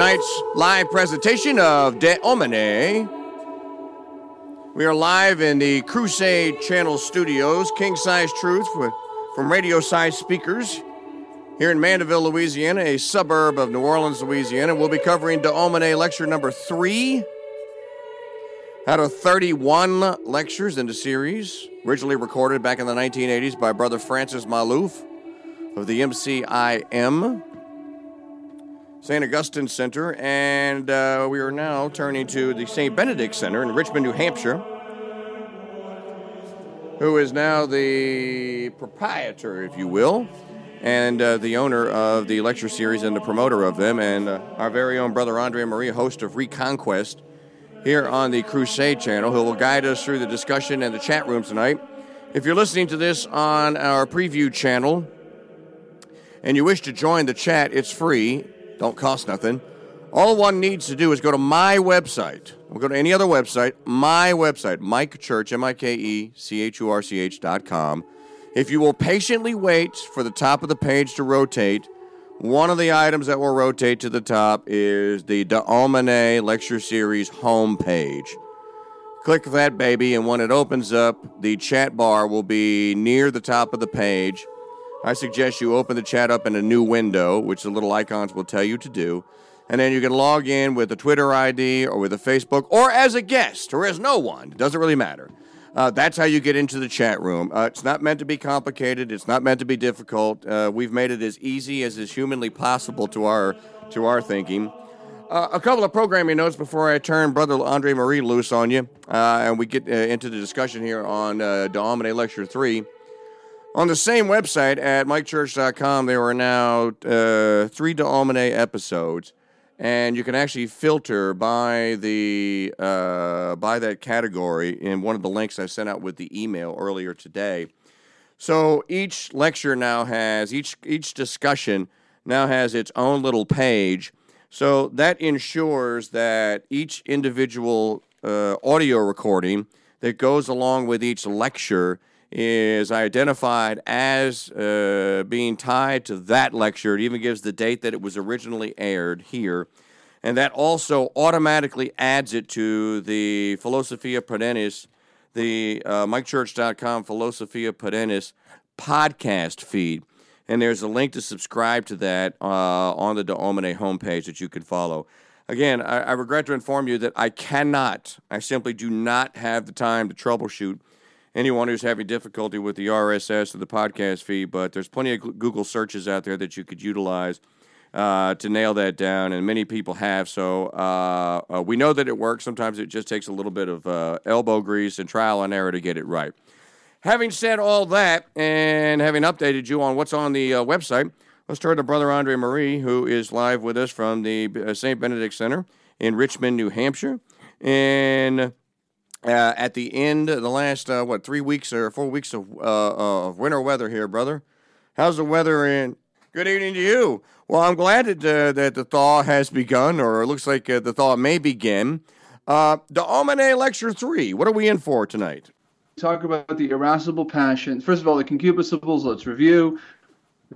to tonight's live presentation of De Homine. We are live in the Crusade Channel studios, King Size Truth from radio size speakers here in Mandeville, Louisiana, a suburb of New Orleans, Louisiana. We'll be covering De Homine lecture number three out of 31 lectures in the series, originally recorded back in the 1980s by Brother Francis Maluf of the MICM. St. Augustine Center, and uh, we are now turning to the St. Benedict Center in Richmond, New Hampshire, who is now the proprietor, if you will, and uh, the owner of the lecture series and the promoter of them, and uh, our very own brother Andre Marie, host of Reconquest, here on the Crusade channel, who will guide us through the discussion and the chat room tonight. If you're listening to this on our preview channel and you wish to join the chat, it's free don't cost nothing. All one needs to do is go to my website. We'll go to any other website, my website, Mike Church, M I K E C H U R C H dot com. If you will patiently wait for the top of the page to rotate, one of the items that will rotate to the top is the De Lecture Series homepage. Click that baby, and when it opens up, the chat bar will be near the top of the page. I suggest you open the chat up in a new window, which the little icons will tell you to do. And then you can log in with a Twitter ID or with a Facebook or as a guest or as no one. It doesn't really matter. Uh, that's how you get into the chat room. Uh, it's not meant to be complicated. It's not meant to be difficult. Uh, we've made it as easy as is humanly possible to our to our thinking. Uh, a couple of programming notes before I turn Brother Andre Marie loose on you, uh, and we get uh, into the discussion here on uh, De Lecture Three. On the same website at mikechurch.com, there are now uh, three Homine episodes, and you can actually filter by the uh, by that category in one of the links I sent out with the email earlier today. So each lecture now has each each discussion now has its own little page. So that ensures that each individual uh, audio recording that goes along with each lecture is identified as uh, being tied to that lecture. It even gives the date that it was originally aired here. And that also automatically adds it to the Philosophia Perennis, the uh, MikeChurch.com Philosophia Perennis podcast feed. And there's a link to subscribe to that uh, on the De Homine homepage that you can follow. Again, I, I regret to inform you that I cannot, I simply do not have the time to troubleshoot anyone who's having difficulty with the RSS or the podcast feed, but there's plenty of Google searches out there that you could utilize uh, to nail that down, and many people have. So uh, uh, we know that it works. Sometimes it just takes a little bit of uh, elbow grease and trial and error to get it right. Having said all that, and having updated you on what's on the uh, website, let's turn to Brother Andre Marie, who is live with us from the uh, St. Benedict Center in Richmond, New Hampshire. And uh, at the end of the last uh, what three weeks or four weeks of uh, of winter weather here, brother. How's the weather in? Good evening to you. Well, I'm glad that uh, that the thaw has begun, or it looks like uh, the thaw may begin. Uh, De Homine Lecture Three. What are we in for tonight? Talk about the irascible passions. First of all, the concupiscibles. Let's review.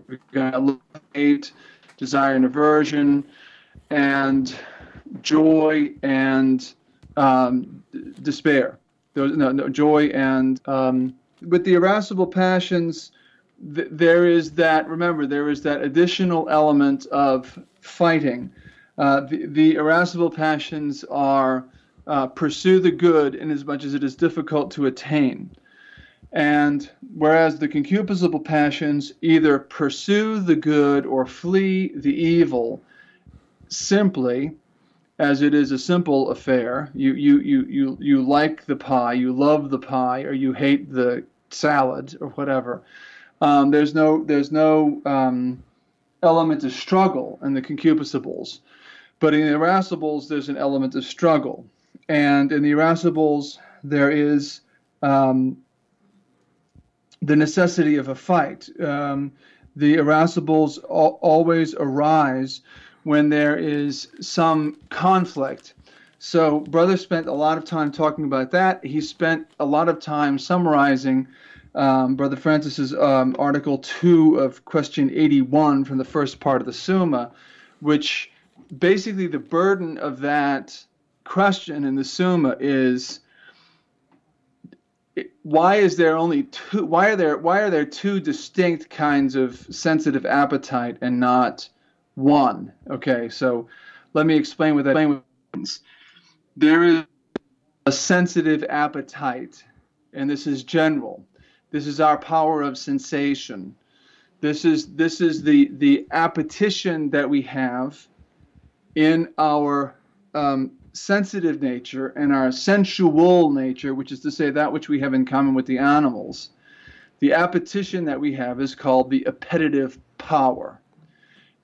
We got eight, desire and aversion, and joy and um, despair, no, no, joy, and um, with the irascible passions, th- there is that. Remember, there is that additional element of fighting. Uh, the, the, irascible passions are uh, pursue the good in as much as it is difficult to attain. And whereas the concupiscible passions either pursue the good or flee the evil simply, as it is a simple affair. You you you you you like the pie, you love the pie, or you hate the salad or whatever. Um, there's no there's no um, element of struggle in the concupiscibles, but in the irascibles there's an element of struggle, and in the irascibles there is um, the necessity of a fight. Um, the irascibles al- always arise when there is some conflict. So, Brother spent a lot of time talking about that. He spent a lot of time summarizing um, Brother Francis's um, Article 2 of Question 81 from the first part of the Summa, which basically the burden of that question in the Summa is why is there only two why are there why are there two distinct kinds of sensitive appetite and not one. Okay so let me explain what that means. There is a sensitive appetite and this is general. This is our power of sensation. This is this is the the appetition that we have in our um, sensitive nature and our sensual nature, which is to say that which we have in common with the animals, the appetition that we have is called the appetitive power.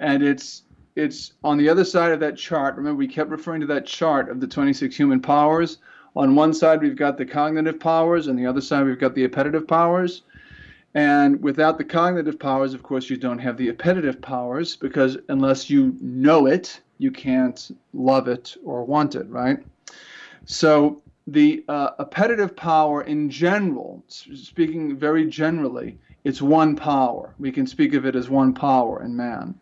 And it's it's on the other side of that chart. Remember, we kept referring to that chart of the 26 human powers. On one side, we've got the cognitive powers, and the other side, we've got the appetitive powers. And without the cognitive powers, of course, you don't have the appetitive powers because unless you know it, you can't love it or want it, right? So the uh, appetitive power in general, speaking very generally, it's one power. We can speak of it as one power in man.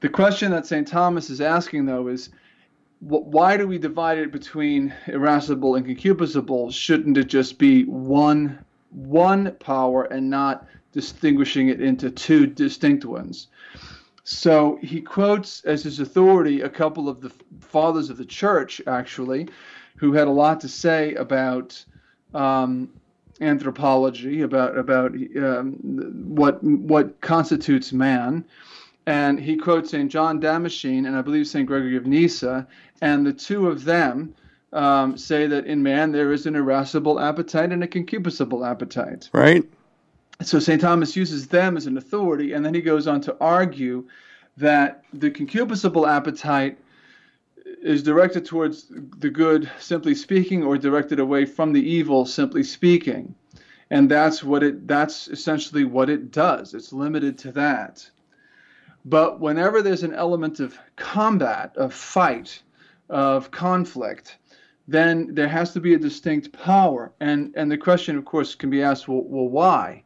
The question that St. Thomas is asking, though, is why do we divide it between irascible and concupiscible? Shouldn't it just be one one power and not distinguishing it into two distinct ones? So he quotes as his authority a couple of the fathers of the church, actually, who had a lot to say about um, anthropology, about about um, what what constitutes man. And he quotes St. John Damascene and I believe St. Gregory of Nyssa, and the two of them um, say that in man there is an irascible appetite and a concupiscible appetite. Right so St. Thomas uses them as an authority, and then he goes on to argue that the concupiscible appetite is directed towards the good, simply speaking, or directed away from the evil, simply speaking. And that's what it that's essentially what it does. It's limited to that. But whenever there's an element of combat, of fight, of conflict, then there has to be a distinct power. And and the question, of course, can be asked, well, well why?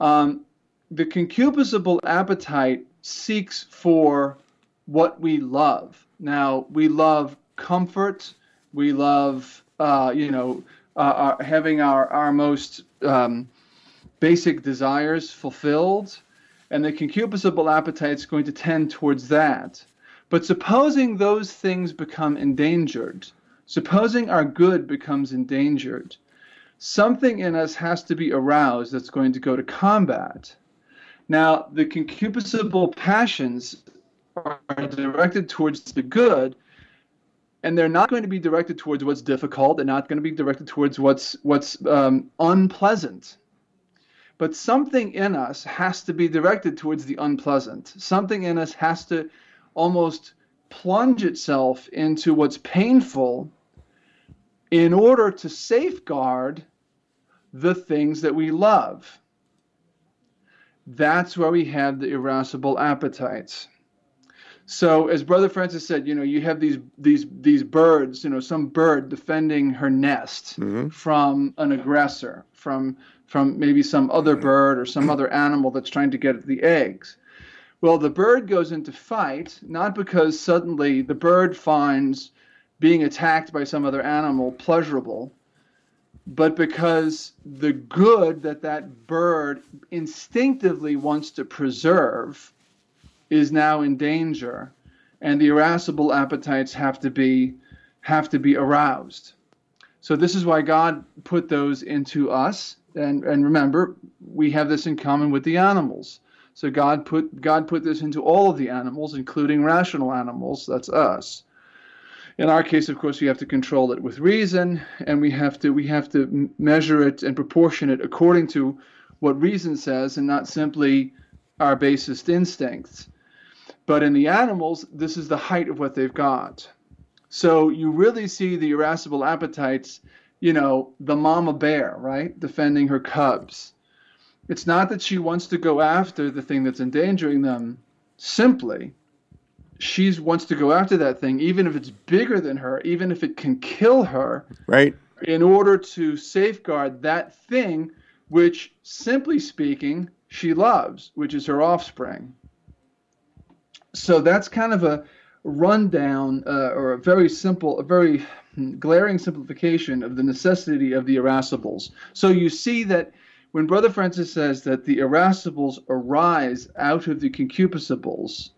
Um, the concupiscible appetite seeks for what we love. Now, we love comfort, we love, uh, you know, uh, our, having our, our most um, basic desires fulfilled, and the concupiscible appetite is going to tend towards that. But supposing those things become endangered, supposing our good becomes endangered, something in us has to be aroused that's going to go to combat. Now, the concupiscible passions are directed towards the good, and they're not going to be directed towards what's difficult. They're not going to be directed towards what's what's um, unpleasant. But something in us has to be directed towards the unpleasant. Something in us has to almost plunge itself into what's painful in order to safeguard the things that we love. That's where we have the irascible appetites. So, as Brother Francis said, you know, you have these these these birds, you know, some bird defending her nest mm-hmm. from an aggressor, from from maybe some other mm-hmm. bird or some other animal that's trying to get the eggs. Well, the bird goes into fight not because suddenly the bird finds being attacked by some other animal pleasurable, but because the good that that bird instinctively wants to preserve is now in danger, and the irascible appetites have to be have to be aroused. So this is why God put those into us, and and remember we have this in common with the animals. So God put God put this into all of the animals, including rational animals. That's us in our case, of course, we have to control it with reason, and we have to we have to measure it and proportion it according to what reason says, and not simply our basest instincts. But in the animals, this is the height of what they've got. So you really see the irascible appetites, you know, the mama bear, right, defending her cubs. It's not that she wants to go after the thing that's endangering them simply she wants to go after that thing, even if it's bigger than her, even if it can kill her. Right. In order to safeguard that thing, which, simply speaking, she loves, which is her offspring. So that's kind of a rundown uh, or a very simple, a very glaring simplification of the necessity of the irascibles. So you see that when Brother Francis says that the irascibles arise out of the concupiscibles,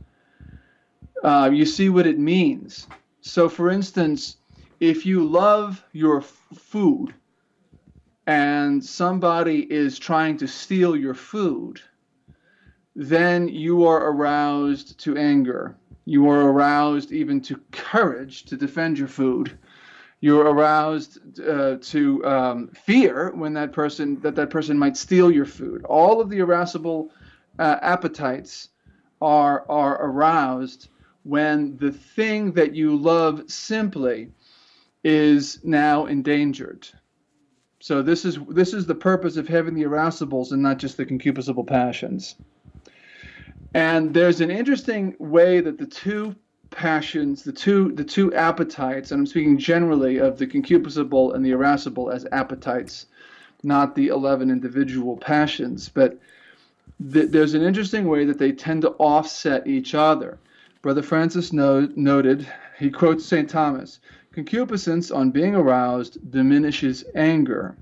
uh, you see what it means. So, for instance, if you love your food and somebody is trying to steal your food, then you are aroused to anger. You are aroused even to courage to defend your food. You're aroused uh, to um, fear when that person that that person might steal your food. All of the irascible uh, appetites are are aroused when the thing that you love simply is now endangered. So this is this is the purpose of having the irascibles and not just the concupiscible passions. And there's an interesting way that the two passions, the two the two appetites, and I'm speaking generally of the concupiscible and the irascible as appetites, not the 11 individual passions, but th- there's an interesting way that they tend to offset each other. Brother Francis no- noted, he quotes St. Thomas Concupiscence, on being aroused, diminishes anger,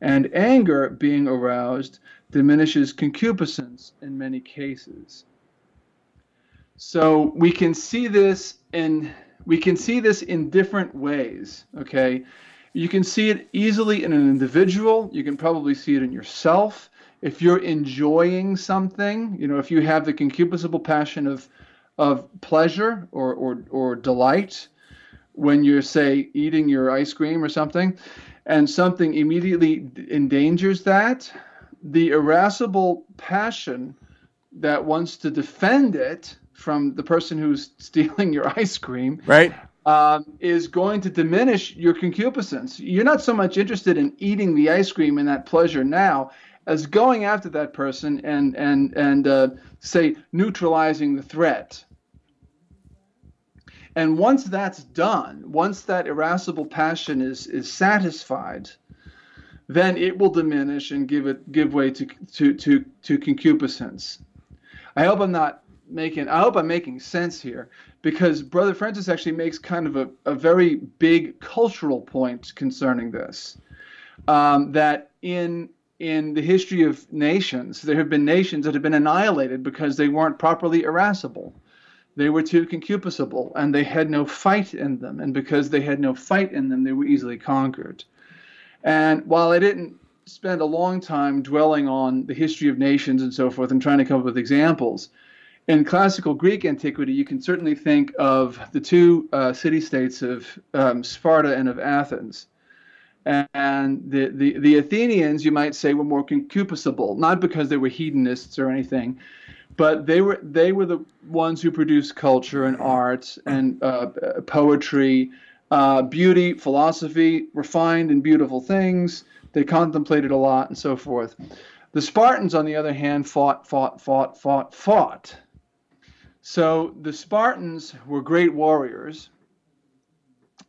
and anger, being aroused, diminishes concupiscence in many cases. So we can see this in we can see this in different ways. Okay, you can see it easily in an individual. You can probably see it in yourself. If you're enjoying something, you know, if you have the concupiscible passion of of pleasure or, or, or delight when you're, say, eating your ice cream or something, and something immediately endangers that, the irascible passion that wants to defend it from the person who's stealing your ice cream right. um, is going to diminish your concupiscence. You're not so much interested in eating the ice cream and that pleasure now as going after that person and and and uh, say neutralizing the threat and once that's done, once that irascible passion is, is satisfied, then it will diminish and give it give way to, to, to, to concupiscence. I hope I'm not making I hope I'm making sense here because Brother Francis actually makes kind of a, a very big cultural point concerning this. Um, that in in the history of nations, there have been nations that have been annihilated because they weren't properly irascible. They were too concupiscible, and they had no fight in them. And because they had no fight in them, they were easily conquered. And while I didn't spend a long time dwelling on the history of nations and so forth and trying to come up with examples, in classical Greek antiquity, you can certainly think of the two uh, city states of um, Sparta and of Athens. And the, the, the Athenians, you might say, were more concupiscible, not because they were hedonists or anything, but they were they were the ones who produced culture and art and uh, poetry, uh, beauty, philosophy, refined and beautiful things. They contemplated a lot and so forth. The Spartans, on the other hand, fought, fought, fought, fought, fought. So the Spartans were great warriors,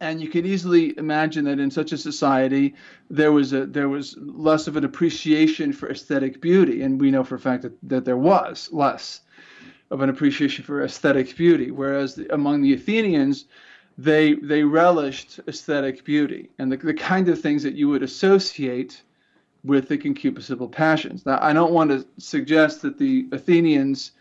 and you can easily imagine that in such a society there was a there was less of an appreciation for aesthetic beauty. And we know for a fact that, that there was less of an appreciation for aesthetic beauty. Whereas the, among the athenians they they relished aesthetic beauty and the, the kind of things that you would associate with the concupiscible passions. Now i don't want to suggest that the athenians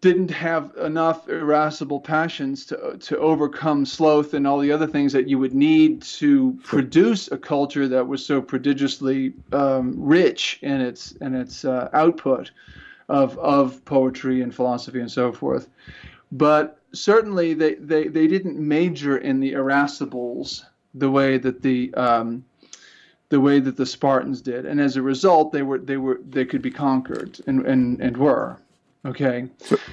didn't have enough irascible passions to to overcome sloth and all the other things that you would need to produce a culture that was so prodigiously um, rich in its in its uh, output of of poetry and philosophy and so forth. But certainly they, they, they didn't major in the irascibles the way that the um, the way that the Spartans did, and as a result, they were they were they could be conquered and and, and were. Okay,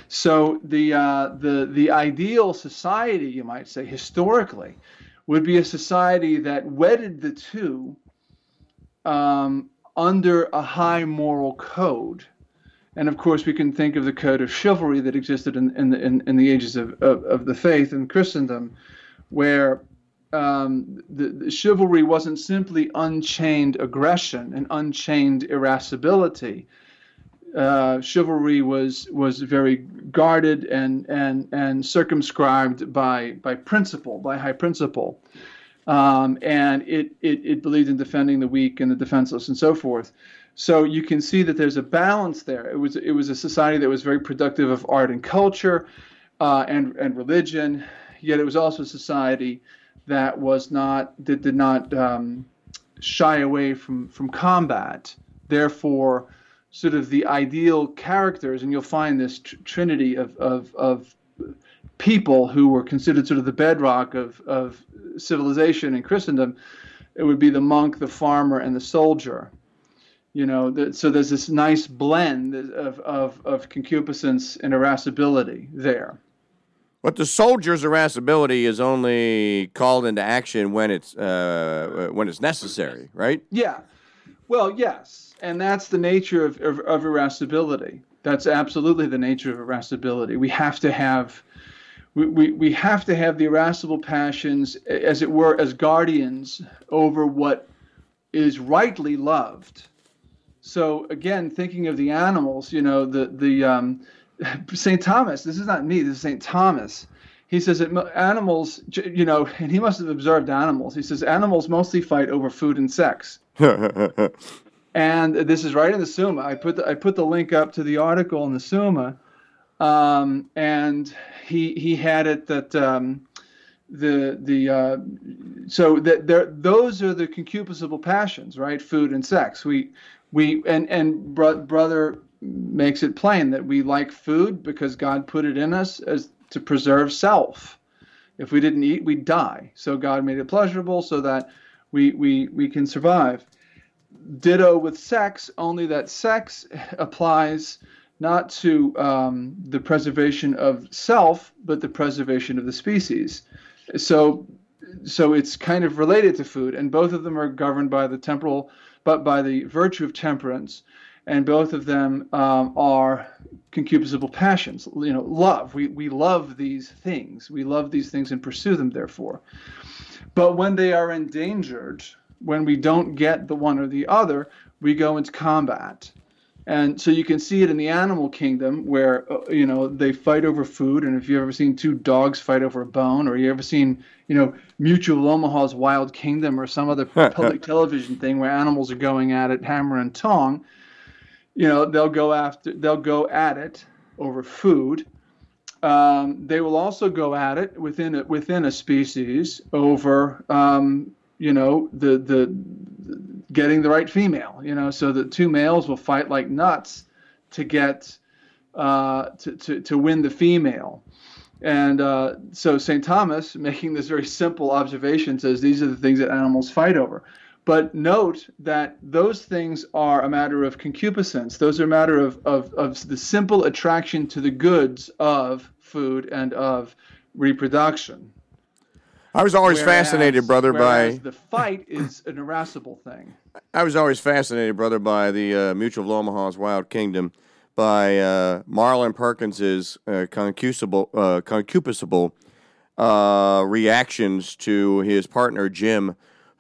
so the uh, the the ideal society, you might say, historically, would be a society that wedded the two um, under a high moral code, and of course we can think of the code of chivalry that existed in in the, in, in the ages of, of, of the faith in Christendom, where um, the, the, chivalry wasn't simply unchained aggression and unchained irascibility uh, chivalry was was very guarded and and and circumscribed by by principle, by high principle, um, and it, it it believed in defending the weak and the defenseless and so forth. So you can see that there's a balance there. It was it was a society that was very productive of art and culture, uh, and and religion, yet it was also a society that was not that did not um, shy away from from combat. Therefore sort of the ideal characters, and you'll find this tr- trinity of, of, of people who were considered sort of the bedrock of, of civilization and Christendom. It would be the monk, the farmer, and the soldier. You know, the, so there's this nice blend of, of, of concupiscence and irascibility there. But the soldier's irascibility is only called into action when it's uh, when it's necessary, right? Yeah. Well, yes, and that's the nature of, of, of irascibility. That's absolutely the nature of irascibility. We have to have we, we, we have to have the irascible passions, as it were, as guardians over what is rightly loved. So again, thinking of the animals, you know, the the um, Saint Thomas. This is not me. This is Saint Thomas. He says that animals, you know, and he must have observed animals. He says animals mostly fight over food and sex. and this is right in the Summa. I put the, I put the link up to the article in the Summa, um, and he he had it that um, the the uh, so that there those are the concupiscible passions, right? Food and sex. We we and and bro- brother makes it plain that we like food because God put it in us as to preserve self. If we didn't eat, we'd die. So God made it pleasurable so that we, we, we can survive. Ditto with sex, only that sex applies not to um, the preservation of self, but the preservation of the species. So, so it's kind of related to food, and both of them are governed by the temporal, but by the virtue of temperance, and both of them um, are concupiscible passions. You know, love. We we love these things. We love these things and pursue them. Therefore, but when they are endangered, when we don't get the one or the other, we go into combat. And so you can see it in the animal kingdom where uh, you know they fight over food. And if you've ever seen two dogs fight over a bone, or you ever seen you know Mutual Omaha's Wild Kingdom, or some other public television thing where animals are going at it hammer and tong, you know they'll go after they'll go at it over food um, they will also go at it within a, within a species over um, you know the, the, the getting the right female you know so the two males will fight like nuts to get uh, to, to, to win the female and uh, so St. Thomas, making this very simple observation, says these are the things that animals fight over. But note that those things are a matter of concupiscence. Those are a matter of, of, of the simple attraction to the goods of food and of reproduction. I was always Whereas- fascinated, brother, by the fight is an irascible thing. I was always fascinated, brother, by the uh, Mutual of Omaha's Wild Kingdom, by uh, Marlin Perkins's uh, concupiscible, uh, concupiscible uh, reactions to his partner Jim,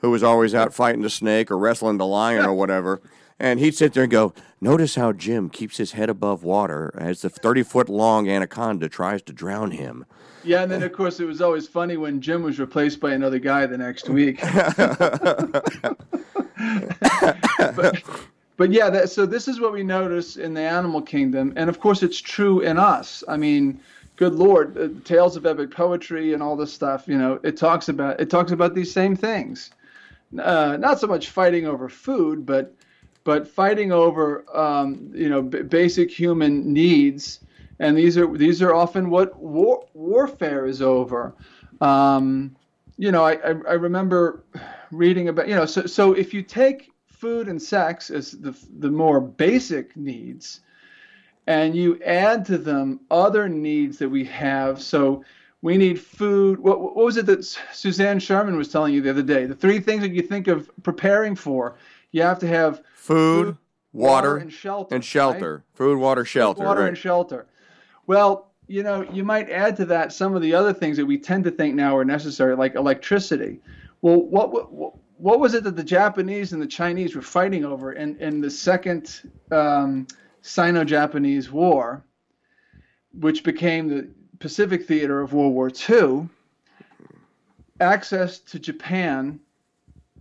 who was always out fighting the snake or wrestling the lion or whatever. And he'd sit there and go, "Notice how Jim keeps his head above water as the thirty foot long anaconda tries to drown him." Yeah, and then of course it was always funny when Jim was replaced by another guy the next week. but, but yeah, that, so this is what we notice in the animal kingdom, and of course it's true in us. I mean, good lord, uh, tales of epic poetry and all this stuff. You know, it talks about it talks about these same things. Uh, not so much fighting over food, but but fighting over um, you know b- basic human needs, and these are these are often what war, warfare is over. Um, you know, I, I I remember reading about you know so so if you take food and sex as the the more basic needs, and you add to them other needs that we have, so. We need food. What, what was it that Suzanne Sherman was telling you the other day? The three things that you think of preparing for. You have to have Food, Food, water, and shelter. and right? shelter. Food, water, shelter. Water right. and shelter. Well, you know, you might add to that some of the other things that we tend to think now are necessary, like electricity. Well, what what, what was it that the Japanese and the Chinese were fighting over in, in the second um, Sino-Japanese War, which became the Pacific theater of World War II, access to Japan,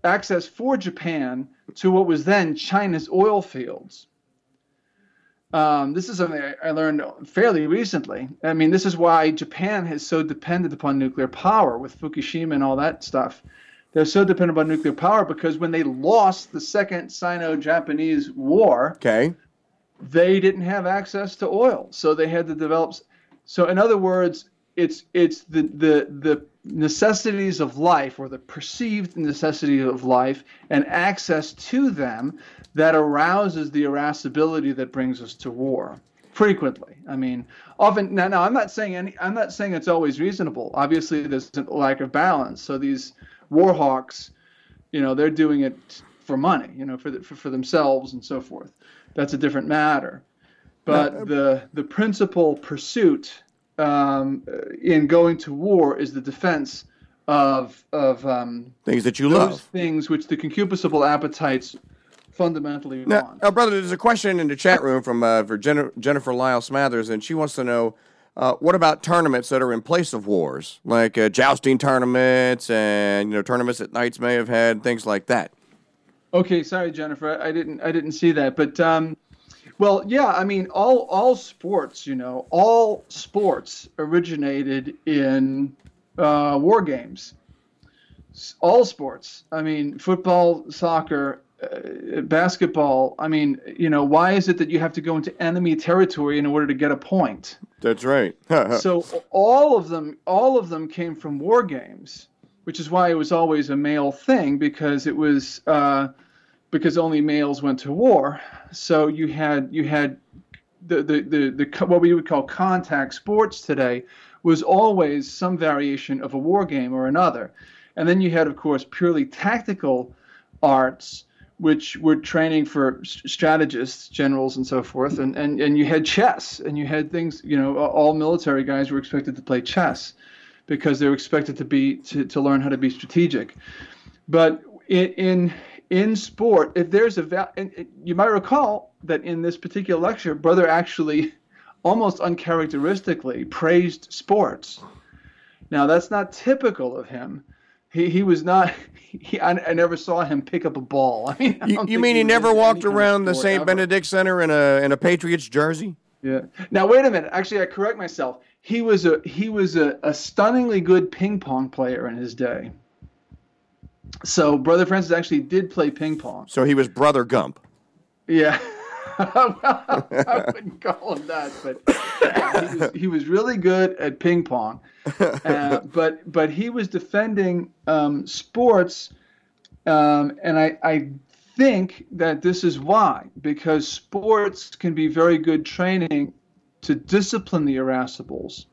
access for Japan to what was then China's oil fields. Um, this is something I, learned fairly recently. I mean, this is why Japan is so dependent upon nuclear power with Fukushima and all that stuff. They're so dependent upon nuclear power because when they lost the second Sino-Japanese war, Okay. they didn't have access to oil, so they had to develop. So, in other words, it's it's the the the necessities of life or the perceived necessities of life and access to them that arouses the irascibility that brings us to war frequently. I mean often now, now i'm not saying any i'm not saying it's always reasonable. Obviously there's a lack of balance. So these war hawks you know they're doing it for money you know for the, for, for themselves and so forth. That's a different matter but the the principal pursuit um, in going to war is the defense of of um, Things that you those love. things which the concupiscible appetites fundamentally Now, want. now, brother, there's a question in the chat room from uh, for Jen- Jennifer Lyle Smathers, and she wants to know uh, what about tournaments that are in place of wars, like uh, jousting tournaments and you know tournaments that knights may have had, things like that. Okay, sorry, Jennifer, I didn't I didn't see that, but um, well, yeah, I mean, all all sports, you know, all sports originated in uh, war games. All sports. I mean, football, soccer, uh, basketball. I mean, you know, why is it that you have to go into enemy territory in order to get a point? That's right. so all of them all of them came from war games which is why it was always a male thing because it was uh, because only males went to war so you had you had the, the, the, the what we would call contact sports today was always some variation of a war game or another and then you had of course purely tactical arts which were training for strategists, generals, and so forth. And, and, and you had chess, and you had things, you know, all military guys were expected to play chess because they were expected to be to, to learn how to be strategic. But in in, in sport, if there's a val- you might recall that in this particular lecture, brother actually almost uncharacteristically praised sports. Now that's not typical of him. He, he was not. He, I, I never saw him pick up a ball. I mean, I you you mean he was never walked around the St. Benedict Center in a in a Patriots jersey? Yeah. Now wait a minute. Actually, I correct myself. He was a he was a, a stunningly good ping pong player in his day. So brother Francis actually did play ping pong. So he was Brother Gump. Yeah. well, I wouldn't call him that, but yeah, he, was, he was really good at ping pong. Uh, but but he was defending um, sports, um, and I, I think that this is why because sports can be very good training to discipline the irascibles.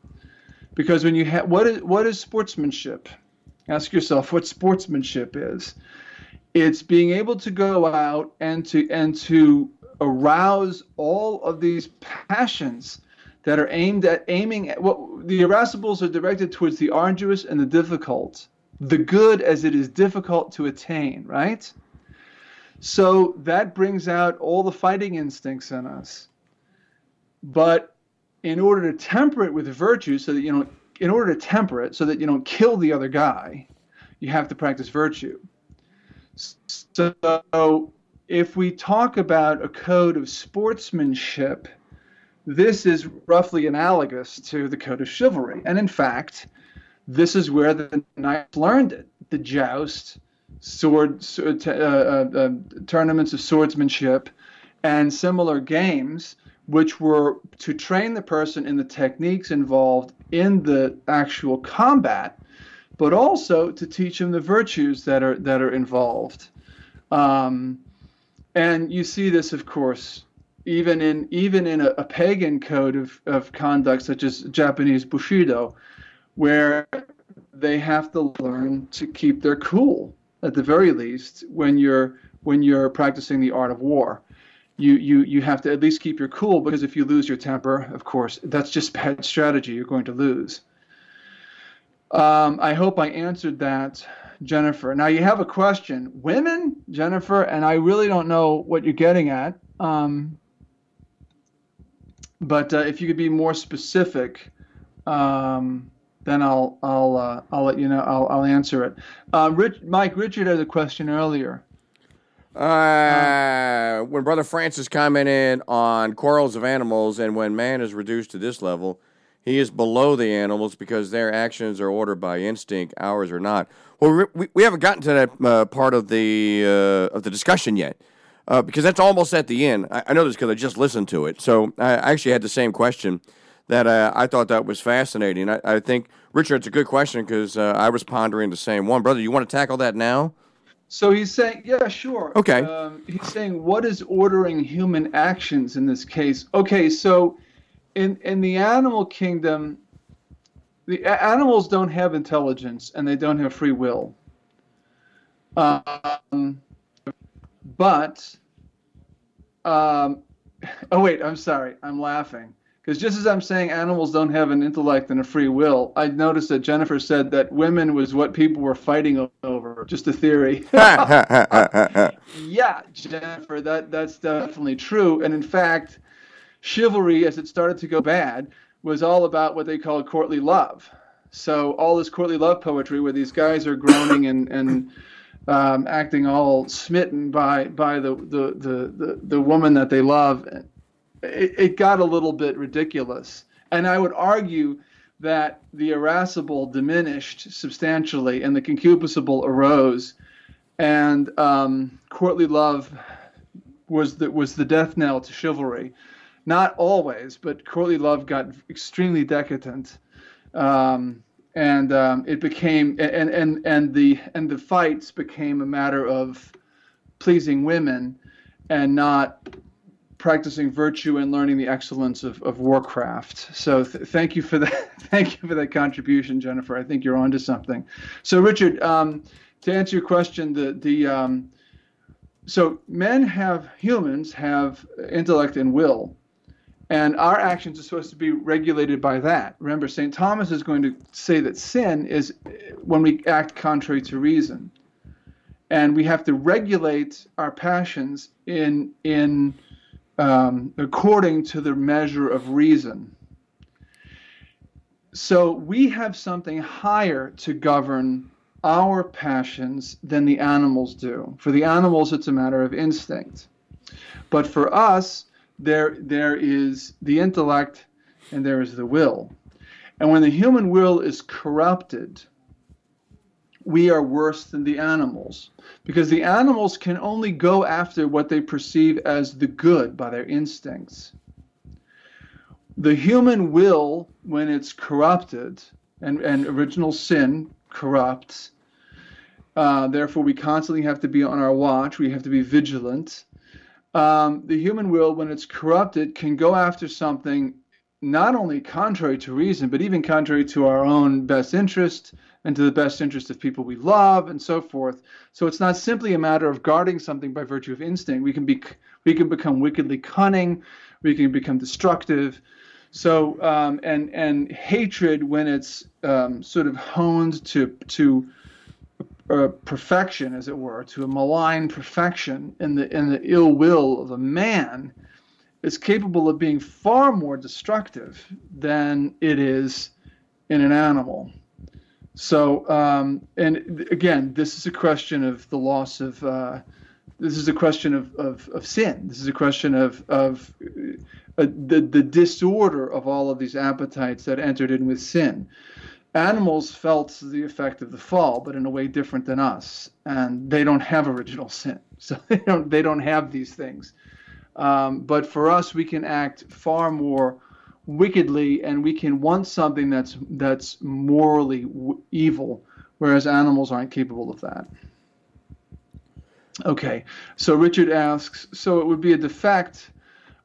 Because when you have what is what is sportsmanship? Ask yourself what sportsmanship is. It's being able to go out and to and to arouse all of these passions that are aimed at aiming at what the irascibles are directed towards the arduous and the difficult the good as it is difficult to attain right? So that brings out all the fighting instincts in us. But in order to temper it with virtue so that you don't in order to temper it so that you don't kill the other guy you have to practice virtue so, if we talk about a code of sportsmanship, this is roughly analogous to the code of chivalry. And in fact, this is where the knights learned it the joust, sword, uh, uh, uh, tournaments of swordsmanship, and similar games, which were to train the person in the techniques involved in the actual combat but also to teach them the virtues that are that are involved. Um, and you see this, of course, even in even in a, a pagan code of, of conduct such as Japanese Bushido, where they have to learn to keep their cool at the very least when you're when you're practicing the art of war. You, you, you have to at least keep your cool because if you lose your temper, of course, that's just bad strategy. You're going to lose. Um, I hope I answered that, Jennifer. Now you have a question. Women, Jennifer, and I really don't know what you're getting at. Um, but uh, if you could be more specific, um, then I'll I'll uh, I'll let you know. I'll I'll answer it. Uh, Rich, Mike Richard had a question earlier. Uh, when Brother Francis commented on quarrels of animals, and when man is reduced to this level, he is below the animals because their actions are ordered by instinct, ours are not. Well, we, we haven't gotten to that uh, part of the uh, of the discussion yet. Uh, because that's almost at the end. I, I know this because I just listened to it. So I actually had the same question that uh, I thought that was fascinating. I, I think, Richard, it's a good question because uh, I was pondering the same one. Brother, you want to tackle that now? So he's saying, yeah, sure. Okay. Um, he's saying, what is ordering human actions in this case? Okay, so in in the animal kingdom, the animals don't have intelligence and they don't have free will. Um, but, um, oh wait, I'm sorry, I'm laughing. Because just as I'm saying animals don't have an intellect and a free will, I noticed that Jennifer said that women was what people were fighting over. Just a theory. yeah, Jennifer, that that's definitely true. And in fact, chivalry, as it started to go bad, was all about what they called courtly love. So all this courtly love poetry, where these guys are groaning and and um, acting all smitten by by the the, the the the woman that they love it, it got a little bit ridiculous. And I would argue that the irascible diminished substantially and the concupiscible arose. And um, courtly love was the, was the death knell to chivalry. Not always, but courtly love got extremely decadent. Um, and um, it became and, and and the and the fights became a matter of pleasing women and not practicing virtue and learning the excellence of, of Warcraft. So th- thank you for that. thank you for that contribution, Jennifer. I think you're onto something. So Richard, um, to answer your question, the the um, so men have humans have intellect and will, and our actions are supposed to be regulated by that. Remember, St. Thomas is going to say that sin is when we act contrary to reason, and we have to regulate our passions in in um, according to the measure of reason. So we have something higher to govern our passions than the animals do. For the animals, it's a matter of instinct. But for us, there, there is the intellect and there is the will. And when the human will is corrupted, we are worse than the animals because the animals can only go after what they perceive as the good by their instincts. The human will, when it's corrupted, and, and original sin corrupts, uh, therefore we constantly have to be on our watch, we have to be vigilant. Um, the human will, when it's corrupted, can go after something not only contrary to reason, but even contrary to our own best interest and to the best interest of people we love and so forth. So it's not simply a matter of guarding something by virtue of instinct. We can be we can become wickedly cunning, we can become destructive. So um, and and hatred when it's um, sort of honed to to uh, perfection, as it were, to a malign perfection in the in the ill will of a man is capable of being far more destructive than it is in an animal. So, um, and again, this is a question of the loss of. Uh, this is a question of, of, of sin. This is a question of of uh, the the disorder of all of these appetites that entered in with sin. Animals felt the effect of the fall, but in a way different than us, and they don't have original sin, so they don't they don't have these things. Um, but for us, we can act far more wickedly, and we can want something that's that's morally w- evil, whereas animals aren't capable of that. Okay, so Richard asks, so it would be a defect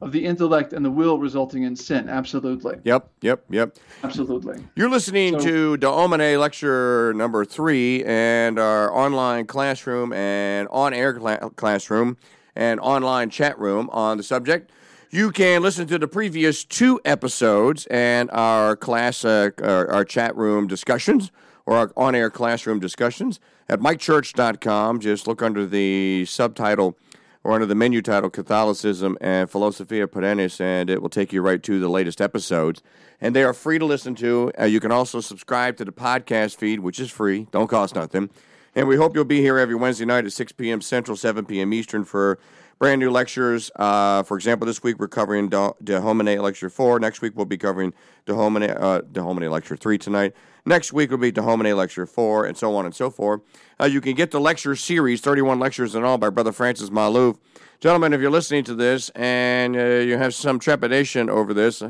of the intellect and the will resulting in sin. Absolutely. Yep, yep, yep. Absolutely. You're listening so, to Domine lecture number three and our online classroom and on air cl- classroom and online chat room on the subject. You can listen to the previous two episodes and our class, uh, our, our chat room discussions or our on air classroom discussions at mikechurch.com. Just look under the subtitle or under the menu title Catholicism and Philosophia Perennis, and it will take you right to the latest episodes. And they are free to listen to. Uh, you can also subscribe to the podcast feed, which is free, don't cost nothing. And we hope you'll be here every Wednesday night at 6 p.m. Central, 7 p.m. Eastern for brand new lectures. Uh, for example, this week we're covering De, Lecture 4. Next week we'll be covering De Homine, uh, Lecture 3 tonight. Next week will be De Homine Lecture 4, and so on and so forth. Uh, you can get the lecture series, 31 lectures in all, by Brother Francis Maluf. Gentlemen, if you're listening to this and uh, you have some trepidation over this,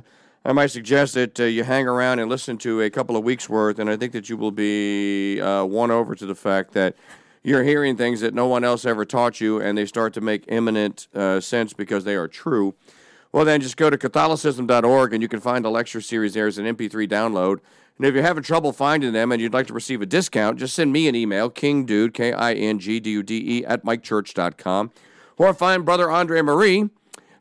I might suggest that uh, you hang around and listen to a couple of weeks' worth, and I think that you will be uh, won over to the fact that you're hearing things that no one else ever taught you, and they start to make imminent uh, sense because they are true. Well, then just go to Catholicism.org, and you can find the lecture series there as an MP3 download. And if you're having trouble finding them and you'd like to receive a discount, just send me an email, kingdude, K I N G D U D E, at mikechurch.com, or find Brother Andre Marie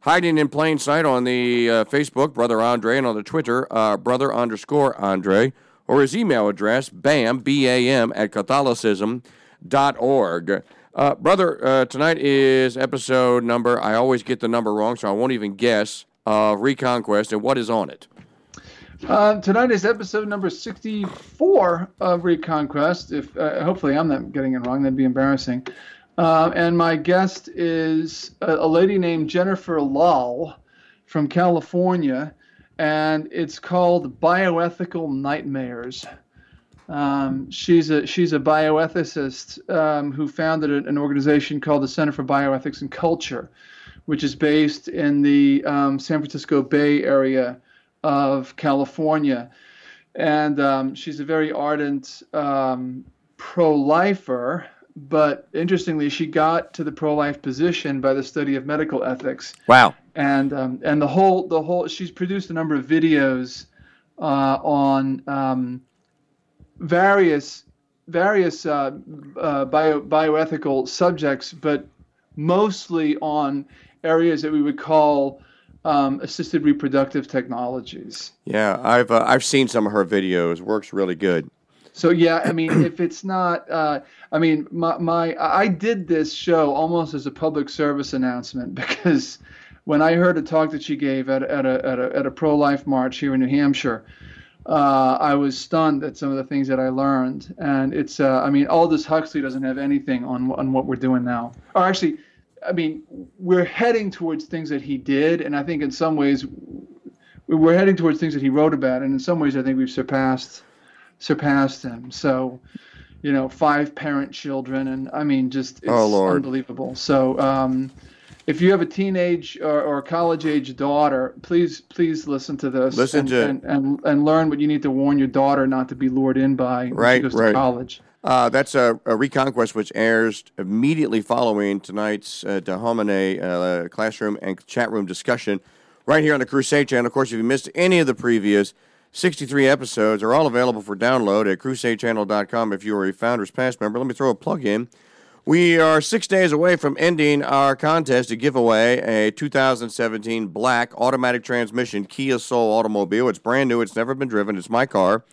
hiding in plain sight on the uh, Facebook, Brother Andre, and on the Twitter, uh, Brother underscore Andre, or his email address, bam, B-A-M, at catholicism.org. Uh, brother, uh, tonight is episode number, I always get the number wrong, so I won't even guess, Reconquest, and what is on it? Uh, tonight is episode number 64 of Reconquest. If uh, Hopefully I'm not getting it wrong, that'd be embarrassing. Uh, and my guest is a, a, lady named Jennifer Lahl from California, and it's called Bioethical Nightmares. Um, she's a she's a bioethicist um, who founded an organization called the Center for Bioethics and Culture, which is based in the um, San Francisco Bay Area of California, and um, she's a very ardent um, pro-lifer but interestingly, she got to the pro-life position by the study of medical ethics. Wow! And um, and the whole the whole she's produced a number of videos uh, on um, various various uh, uh, bio, bioethical subjects, but mostly on areas that we would call um, assisted reproductive technologies. Yeah, I've uh, I've seen some of her videos. Works really good. So yeah, I mean, if it's not, uh, I mean, my, my I did this show almost as a public service announcement because when I heard a talk that she gave at, at a at a, at a pro life march here in New Hampshire, uh, I was stunned at some of the things that I learned. And it's, uh, I mean, Aldous Huxley doesn't have anything on on what we're doing now. Or actually, I mean, we're heading towards things that he did, and I think in some ways we're heading towards things that he wrote about, and in some ways I think we've surpassed surpassed him. So, you know, five parent children, and I mean, just it's oh, unbelievable. So, um, if you have a teenage or, or college age daughter, please please listen to this. Listen and, to and, and, and learn what you need to warn your daughter not to be lured in by when right, she goes right. to college. Uh, that's a, a, Reconquest, which airs immediately following tonight's uh, uh, classroom and chat room discussion right here on the Crusade channel. Of course, if you missed any of the previous 63 episodes are all available for download at crusadechannel.com if you are a Founders Pass member. Let me throw a plug in. We are six days away from ending our contest to give away a 2017 black automatic transmission Kia Soul automobile. It's brand new, it's never been driven, it's my car.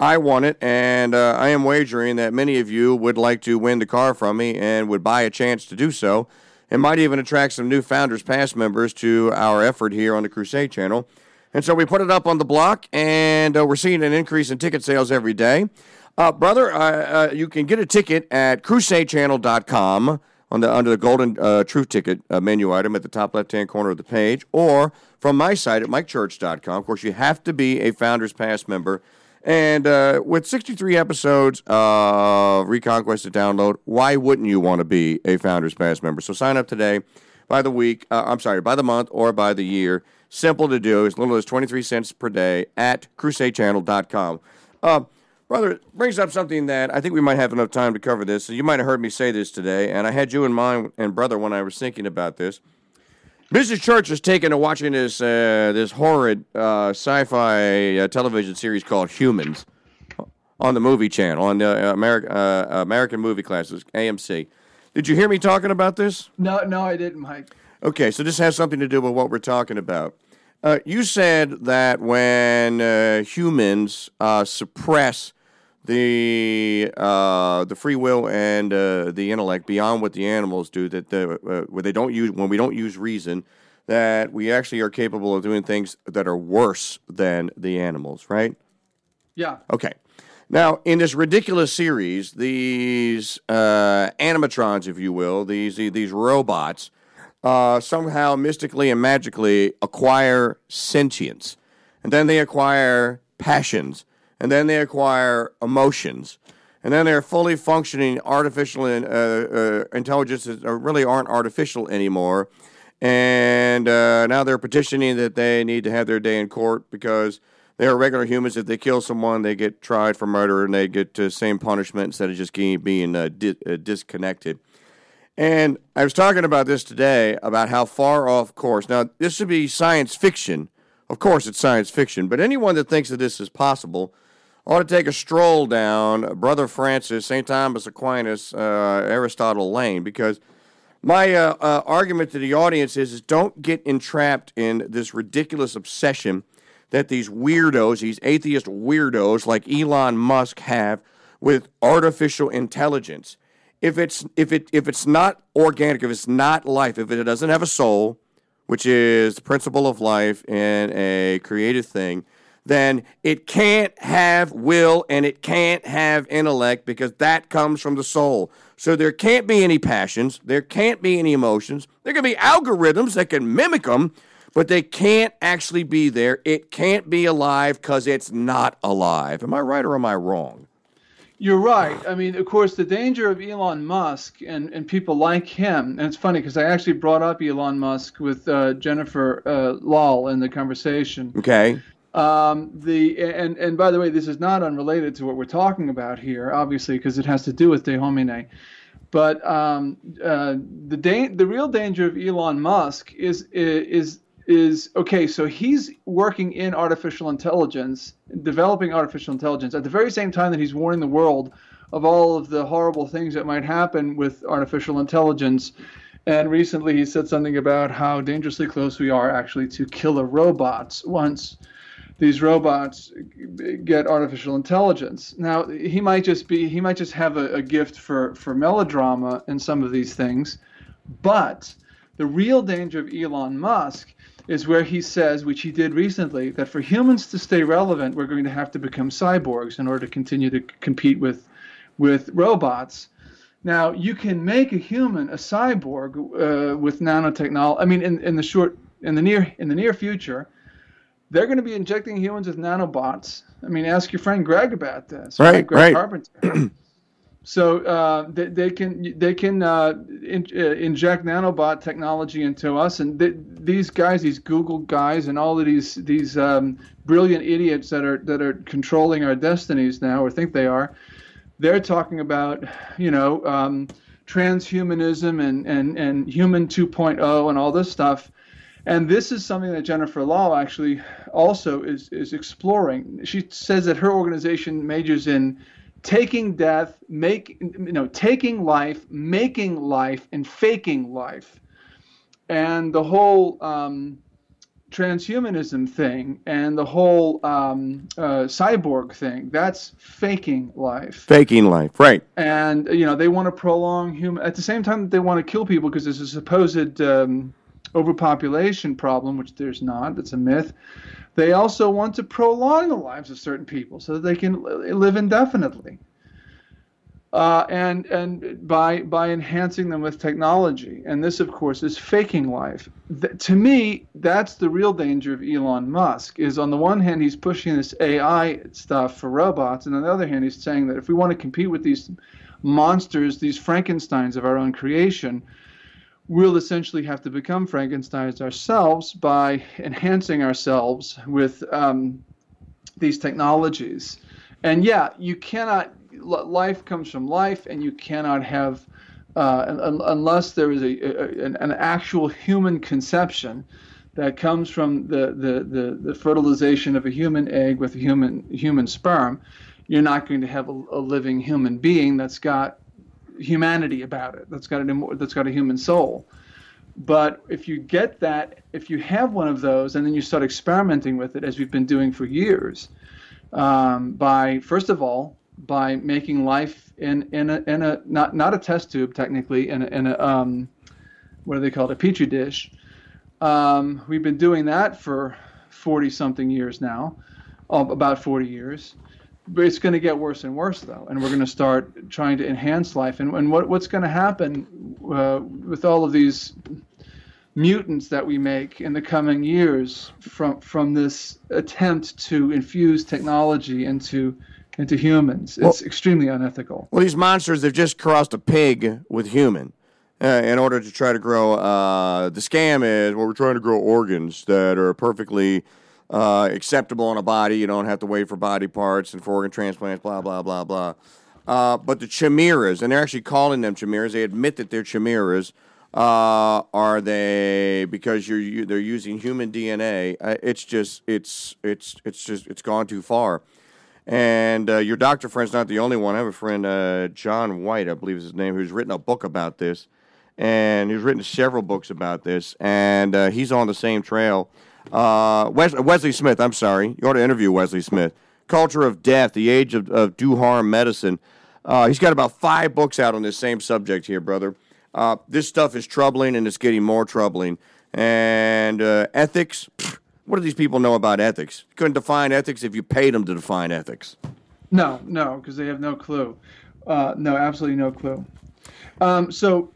I want it, and uh, I am wagering that many of you would like to win the car from me and would buy a chance to do so. It might even attract some new Founders Pass members to our effort here on the Crusade channel. And so we put it up on the block, and uh, we're seeing an increase in ticket sales every day. Uh, brother, uh, uh you can get a ticket at crusadechannel.com on the, under the golden uh, truth ticket uh, menu item at the top left hand corner of the page, or from my site at mikechurch.com. Of course, you have to be a Founders Pass member. And with 63 episodes of Reconquest to download, why wouldn't you want to be a Founders Pass member? So sign up today by the week, I'm sorry, by the month or by the year. Simple to do, as little as 23 cents per day at crusadechannel.com. Uh, brother, brings up something that I think we might have enough time to cover this. So you might have heard me say this today, and I had you in mind, and brother, when I was thinking about this. Mrs. Church has taken to watching this uh, this horrid uh, sci-fi uh, television series called Humans on the movie channel on the uh, Ameri- uh, American Movie Classics AMC. Did you hear me talking about this? No, no, I didn't, Mike. Okay, so this has something to do with what we're talking about. Uh, you said that when uh, humans uh, suppress the uh, the free will and uh, the intellect beyond what the animals do. That the, uh, where they don't use when we don't use reason, that we actually are capable of doing things that are worse than the animals. Right? Yeah. Okay. Now, in this ridiculous series, these uh, animatrons, if you will, these these robots, uh, somehow mystically and magically acquire sentience, and then they acquire passions, and then they acquire emotions, and then they're fully functioning artificial in, uh, uh, intelligences really aren't artificial anymore, and uh, now they're petitioning that they need to have their day in court because they are regular humans. If they kill someone, they get tried for murder and they get the same punishment instead of just being uh, di- uh, disconnected. And I was talking about this today about how far off course. Now, this should be science fiction. Of course, it's science fiction, but anyone that thinks that this is possible ought to take a stroll down Brother Francis, St. Thomas Aquinas, uh, Aristotle Lane, because my uh, uh, argument to the audience is, is don't get entrapped in this ridiculous obsession that these weirdos, these atheist weirdos like Elon Musk have with artificial intelligence. If it's if it if it's not organic, if it's not life, if it doesn't have a soul, which is the principle of life in a created thing, then it can't have will and it can't have intellect because that comes from the soul. So there can't be any passions, there can't be any emotions. There can be algorithms that can mimic them, but they can't actually be there. It can't be alive because it's not alive. Am I right or am I wrong? You're right. I mean, of course, the danger of Elon Musk and, and people like him, and it's funny because I actually brought up Elon Musk with uh, Jennifer uh, Lahl in the conversation. Okay. Um, the and and by the way, this is not unrelated to what we're talking about here, obviously, because it has to do with De Homine. But um, uh, the da- the real danger of Elon Musk is is is okay, so he's working in artificial intelligence, developing artificial intelligence at the very same time that he's warning the world of all of the horrible things that might happen with artificial intelligence. And recently he said something about how dangerously close we are actually to killer robots once these robots get artificial intelligence. Now he might just be he might just have a, a gift for, for melodrama in some of these things, but the real danger of Elon Musk is where he says, which he did recently, that for humans to stay relevant, we're going to have to become cyborgs in order to continue to compete with, with robots. Now, you can make a human a cyborg uh, with nanotechnology. I mean, in, in the short, in the near, in the near future, they're going to be injecting humans with nanobots. I mean, ask your friend Greg about this. Right, Greg right. Carpenter. So uh, they, they, can they can uh, in, uh, inject nanobot technology into us, and th- these guys, these Google guys, and all of these these um, brilliant idiots that are that are controlling our destinies now, or think they are, they're talking about you know um, transhumanism and and and human 2.0 and all this stuff. And this is something that Jennifer Lahl actually also is is exploring. She says that her organization majors in taking death, make you know, taking life, making life, and faking life, and the whole um, transhumanism thing and the whole um, uh, cyborg thing. That's faking life. Faking life, right? And you know, they want to prolong human. At the same time, they want to kill people because there's a supposed um, overpopulation problem, which there's not. It's a myth. They also want to prolong the lives of certain people so that they can live indefinitely. Uh, and and by by enhancing them with technology, and this, of course, is faking life. Th- to me, that's the real danger of Elon Musk. Is on the one hand, he's pushing this AI stuff for robots, and on the other hand, he's saying that if we want to compete with these monsters, these Frankenstein's of our own creation, we'll essentially have to become Frankenstein's ourselves by enhancing ourselves with um, these technologies. And yeah, you cannot, life comes from life, and you cannot have, uh, unless there is a, a, an, an actual human conception that comes from the, the, the, the, fertilization of a human egg with a human, human sperm, you're not going to have a, a living human being that's got humanity about it. That's got a that's got a human soul. But if you get that, if you have one of those, and then you start experimenting with it, as we've been doing for years, um, by first of all by making life in in a, in a not not a test tube technically in a, in a um, what do they call it a petri dish. Um, we've been doing that for 40 something years now, about 40 years. But it's going to get worse and worse though, and we're going to start trying to enhance life. And, and what, what's going to happen uh, with all of these mutants that we make in the coming years from from this attempt to infuse technology into into humans. It's well, extremely unethical. Well, these monsters they've just crossed a pig with human. Uh, in order to try to grow, uh, the scam is well, we're trying to grow organs that are perfectly uh, acceptable in a body. You don't have to wait for body parts and for organ transplants, blah, blah, blah, blah. Uh, but the chimeras, and they're actually calling them chimeras, they admit that they're chimeras, uh, are they because you're you, they're using human DNA? Uh, it's just it's it's it's just it's gone too far. And uh, your doctor friend's not the only one. I have a friend, uh, John White, I believe is his name, who's written a book about this, and he's written several books about this, and uh, he's on the same trail. Uh, Wes- Wesley Smith, I'm sorry, you ought to interview Wesley Smith. Culture of Death: The Age of, of Do Harm Medicine. he's got about five books out on this same subject here, brother. Uh, this stuff is troubling and it's getting more troubling. And uh, ethics, pfft, what do these people know about ethics? Couldn't define ethics if you paid them to define ethics. No, no, because they have no clue. Uh, no, absolutely no clue. Um, so,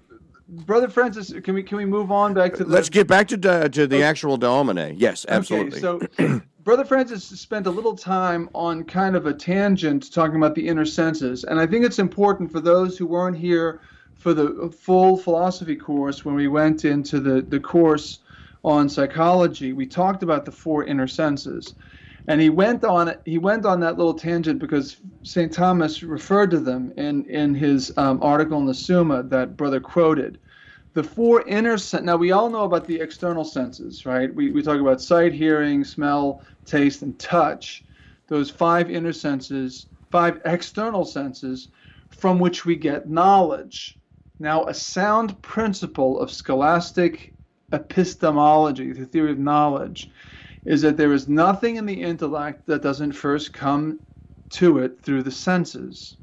Brother Francis, can we can we move on back to the? Let's get back to uh, to the okay. actual Domine. Yes, absolutely. Okay, so. Brother Francis spent a little time on kind of a tangent talking about the inner senses, and I think it's important for those who weren't here for the full philosophy course, when we went into the, the course on psychology, we talked about the four inner senses. And he went on he went on that little tangent because St. Thomas referred to them in, in his um, article in the Summa that brother quoted. The four inner senses, now we all know about the external senses, right? We, we talk about sight, hearing, smell, taste, and touch. Those five inner senses, five external senses from which we get knowledge. Now, a sound principle of scholastic epistemology, the theory of knowledge, is that there is nothing in the intellect that doesn't first come to it through the senses.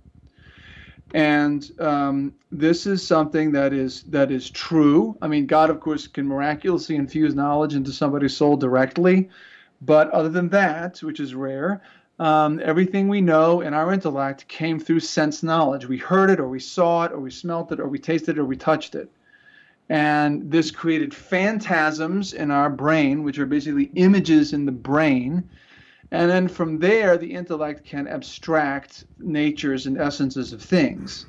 And um, this is something that is that is true. I mean, God, of course, can miraculously infuse knowledge into somebody's soul directly, but other than that, which is rare, um, everything we know in our intellect came through sense knowledge. We heard it, or we saw it, or we smelt it, or we tasted it, or we touched it. And this created phantasms in our brain, which are basically images in the brain. And then from there, the intellect can abstract natures and essences of things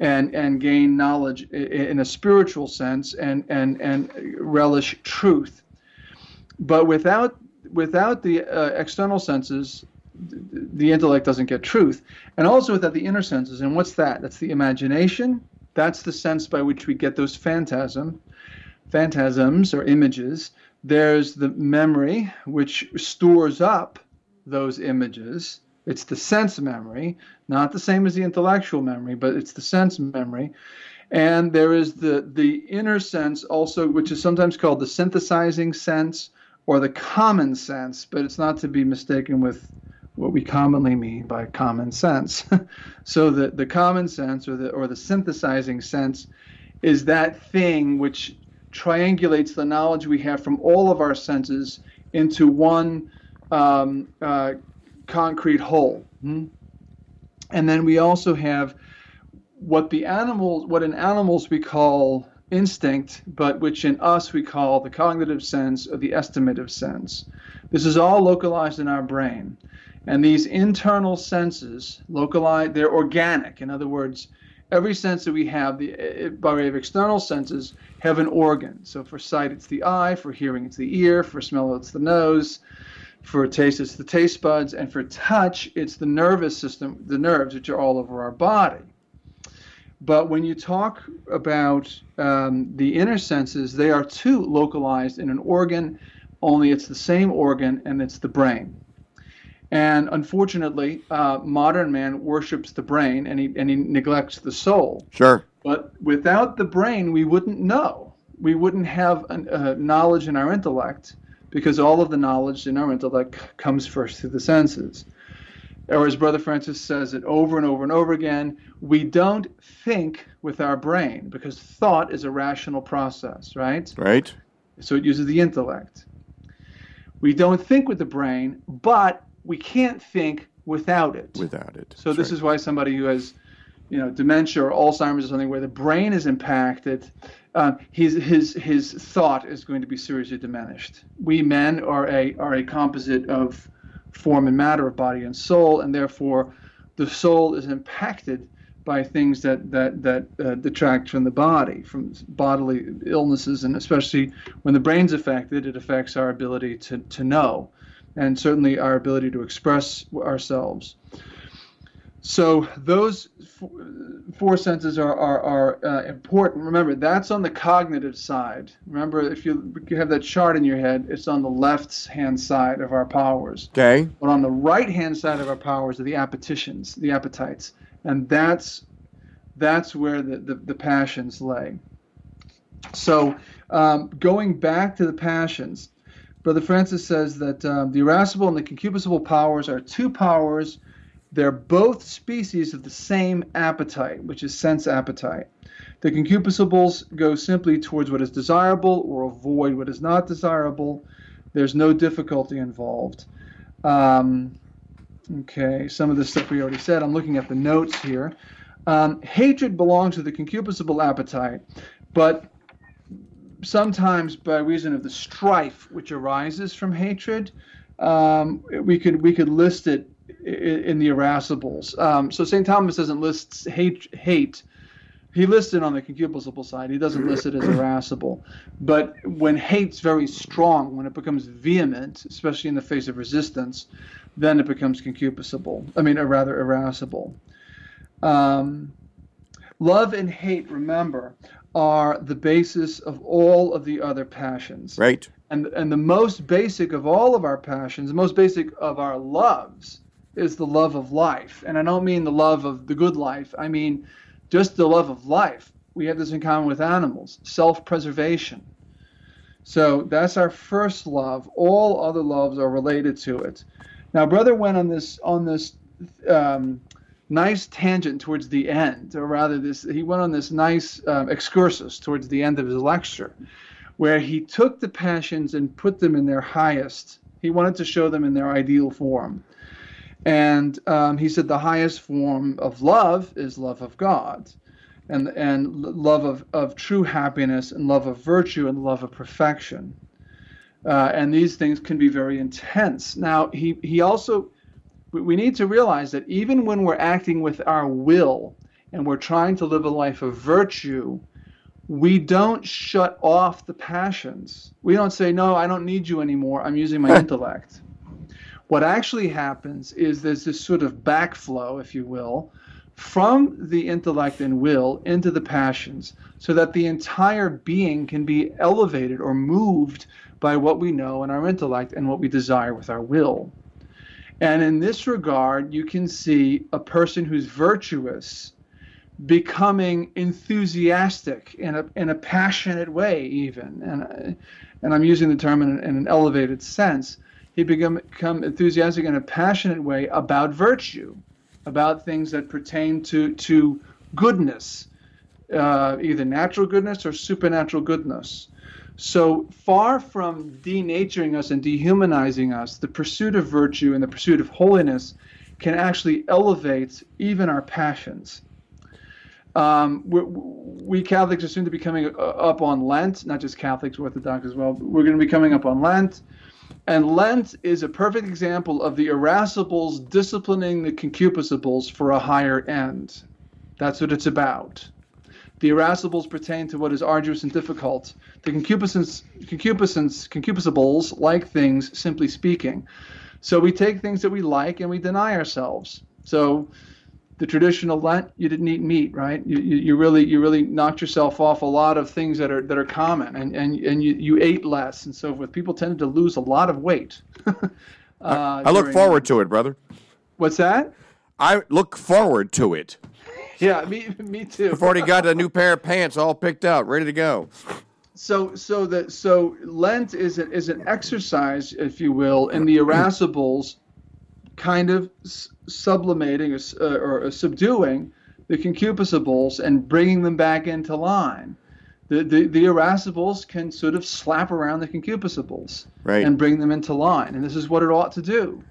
and, and gain knowledge in a spiritual sense and, and, and relish truth. But without, without the uh, external senses, the intellect doesn't get truth. And also without the inner senses. And what's that? That's the imagination. That's the sense by which we get those phantasm, phantasms or images. There's the memory, which stores up those images. It's the sense memory, not the same as the intellectual memory, but it's the sense memory. And there is the, the inner sense also, which is sometimes called the synthesizing sense or the common sense, but it's not to be mistaken with what we commonly mean by common sense. so the, the common sense or the or the synthesizing sense is that thing which triangulates the knowledge we have from all of our senses into one um, uh, concrete whole. Hmm? And then we also have what the animals, what in animals we call instinct, but which in us we call the cogitative sense or the estimative sense. This is all localized in our brain. And these internal senses, localized, they're organic. In other words, every sense that we have, the, by way of external senses, have an organ. So for sight, it's the eye. For hearing, it's the ear. For smell, it's the nose. For taste, it's the taste buds. And for touch, it's the nervous system, the nerves, which are all over our body. But when you talk about um, the inner senses, they are too localized in an organ, only it's the same organ and it's the brain. And unfortunately, uh, modern man worships the brain and he, and he neglects the soul. Sure. But without the brain, we wouldn't know. We wouldn't have uh, knowledge in our intellect because all of the knowledge in our intellect comes first through the senses. or as Brother Francis says it over and over and over again, we don't think with our brain because thought is a rational process, right? Right. So it uses the intellect. We don't think with the brain, but we can't think without it. Without it. So this right. is why somebody who has, you know, dementia or Alzheimer's or something where the brain is impacted, um, his his his thought is going to be seriously diminished. We men are a are a composite of form and matter of body and soul, and therefore the soul is impacted by things that that that uh, detract from the body, from bodily illnesses, and especially when the brain's affected, it affects our ability to to know, and certainly our ability to express ourselves. So those four senses are are, are uh, important. Remember, that's on the cognitive side. Remember, if you, you have that chart in your head, it's on the left hand side of our powers. Okay. But on the right hand side of our powers are the appetitions, the appetites and that's that's where the, the, the passions lay. So um, going back to the passions, Brother Francis says that um, the irascible and the concupiscible powers are two powers. They're both species of the same appetite, which is sense appetite. The concupiscibles go simply towards what is desirable or avoid what is not desirable. There's no difficulty involved. Um, Okay, some of the stuff we already said. I'm looking at the notes here. Um, hatred belongs to the concupiscible appetite, but sometimes by reason of the strife which arises from hatred, um, we could we could list it in the irascibles. Um, so St. Thomas doesn't list hate hate. He lists it on the concupiscible side. He doesn't list it as irascible. But when hate's very strong, when it becomes vehement, especially in the face of resistance, then it becomes concupiscible. I mean, or rather irascible. Um, love and hate, remember, are the basis of all of the other passions. Right. And and the most basic of all of our passions, the most basic of our loves, is the love of life. And I don't mean the love of the good life. I mean just the love of life. We have this in common with animals, self-preservation. So that's our first love. All other loves are related to it. Now, brother went on this on this um, nice tangent towards the end, or rather, this he went on this nice um, excursus towards the end of his lecture, where he took the passions and put them in their highest. He wanted to show them in their ideal form. And um, he said the highest form of love is love of God, and and love of, of true happiness, and love of virtue, and love of perfection. Uh, and these things can be very intense. Now, he, he also, we need to realize that even when we're acting with our will and we're trying to live a life of virtue, we don't shut off the passions. We don't say, no, I don't need you anymore. I'm using my intellect. What actually happens is there's this sort of backflow, if you will, from the intellect and will into the passions so that the entire being can be elevated or moved by what we know in our intellect and what we desire with our will. And in this regard, you can see a person who's virtuous becoming enthusiastic in a, in a passionate way, even. And, and I'm using the term in, in an elevated sense. He become, become enthusiastic in a passionate way about virtue, about things that pertain to, to goodness, uh, either natural goodness or supernatural goodness. So far from denaturing us and dehumanizing us, the pursuit of virtue and the pursuit of holiness can actually elevate even our passions. Um, we Catholics are soon to be coming uh, up on Lent, not just Catholics, Orthodox as well. We're going to be coming up on Lent. And Lent is a perfect example of the irascibles disciplining the concupiscibles for a higher end. That's what it's about. The irascibles pertain to what is arduous and difficult. The concupiscence, concupiscence, concupiscibles like things, simply speaking. So we take things that we like and we deny ourselves. So the traditional Lent, you didn't eat meat, right? You, you, you, really you really knocked yourself off a lot of things that are that are common, and and, and you, you ate less and so forth. People tended to lose a lot of weight. uh, I, I look forward to it, brother. What's that? I look forward to it. yeah, me, me too. I've already got a new pair of pants all picked out, ready to go. So, so that so Lent is an, is an exercise, if you will, in the irascibles kind of s- sublimating or, uh, or, or subduing the concupiscibles and bringing them back into line. The, the, the irascibles can sort of slap around the concupiscibles Right. and bring them into line, and this is what it ought to do.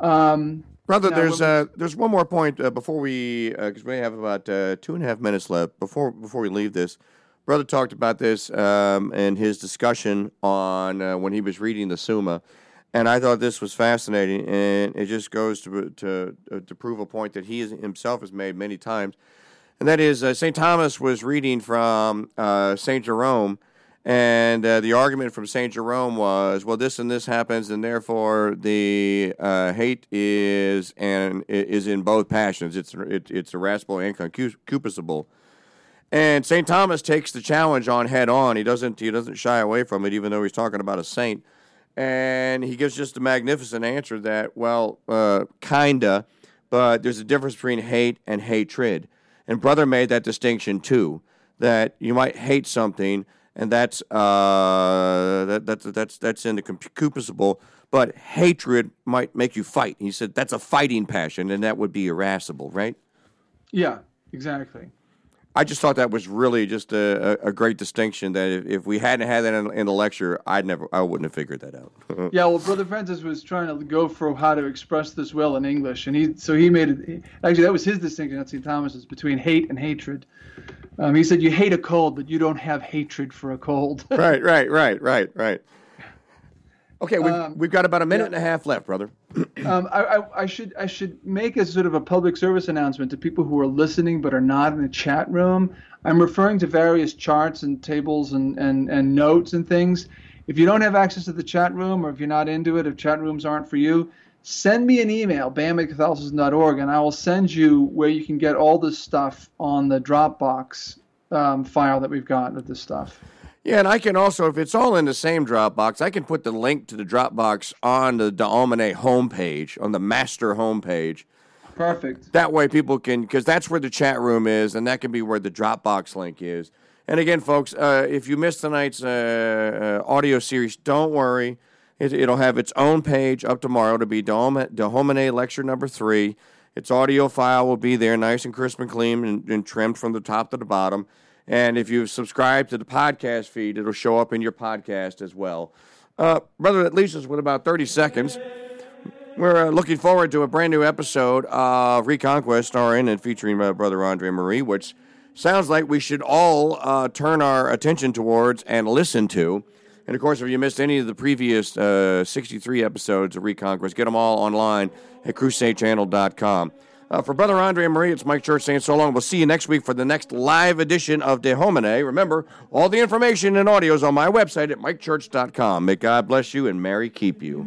Um, Brother, there's uh, there's one more point uh, before we because we have about uh, two and a half minutes left before before we leave this. Brother talked about this um, in his discussion on uh, when he was reading the Summa, and I thought this was fascinating, and it just goes to to uh, to prove a point that he is, himself has made many times, and that is uh, Saint Thomas was reading from uh, Saint Jerome. And uh, the argument from Saint Jerome was, well, this and this happens, and therefore the uh, hate is and is in both passions. It's it, it's irascible and concupiscible. And Saint Thomas takes the challenge on head on. He doesn't he doesn't shy away from it, even though he's talking about a saint. And he gives just a magnificent answer that, well, uh, kinda, but there's a difference between hate and hatred. And brother made that distinction too, that you might hate something and that's uh, that, that's that's that's in the concupiscible. But hatred might make you fight. He said that's a fighting passion, and that would be irascible, right? yeah, exactly. I just thought that was really just a, a, great distinction. That if, if we hadn't had that in, in the lecture, I'd never, I wouldn't have figured that out. Yeah, well, Brother Francis was trying to go for how to express this well in English, and he so he made it. Actually, that was his distinction at St. Thomas's between hate and hatred. Um, he said, "You hate a cold, but you don't have hatred for a cold." right, right, right, right, right. Okay, we've, Um, we've got about a minute yeah. and a half left, brother. um, I, I, I should I should make a sort of a public service announcement to people who are listening but are not in the chat room. I'm referring to various charts and tables and, and, and notes and things. If you don't have access to the chat room or if you're not into it, if chat rooms aren't for you, send me an email, bam at Catholicism.org, and I will send you where you can get all this stuff on the Dropbox um, file that we've got with this stuff. Yeah, and I can also, if it's all in the same Dropbox, I can put the link to the Dropbox on the Domine homepage, on the master homepage. Perfect. That way people can, because that's where the chat room is, and that can be where the Dropbox link is. And again, folks, uh, if you missed tonight's uh, uh, audio series, don't worry. It, it'll have its own page up tomorrow to be De Homine lecture number three. Its audio file will be there, nice and crisp and clean and, and trimmed from the top to the bottom. And if you subscribe to the podcast feed, it'll show up in your podcast as well. Uh, brother, that leaves us with about 30 seconds. We're uh, looking forward to a brand new episode of Reconquest, starring and featuring uh, Brother Andre Marie, which sounds like we should all uh, turn our attention towards and listen to. And of course, if you missed any of the previous uh, 63 episodes of Reconquest, get them all online at crusadechannel.com. Uh, for Brother Andre and Marie, it's Mike Church saying so long. We'll see you next week for the next live edition of De Homine. Remember, all the information and audio is on my website at mikechurch.com. May God bless you and Mary keep you.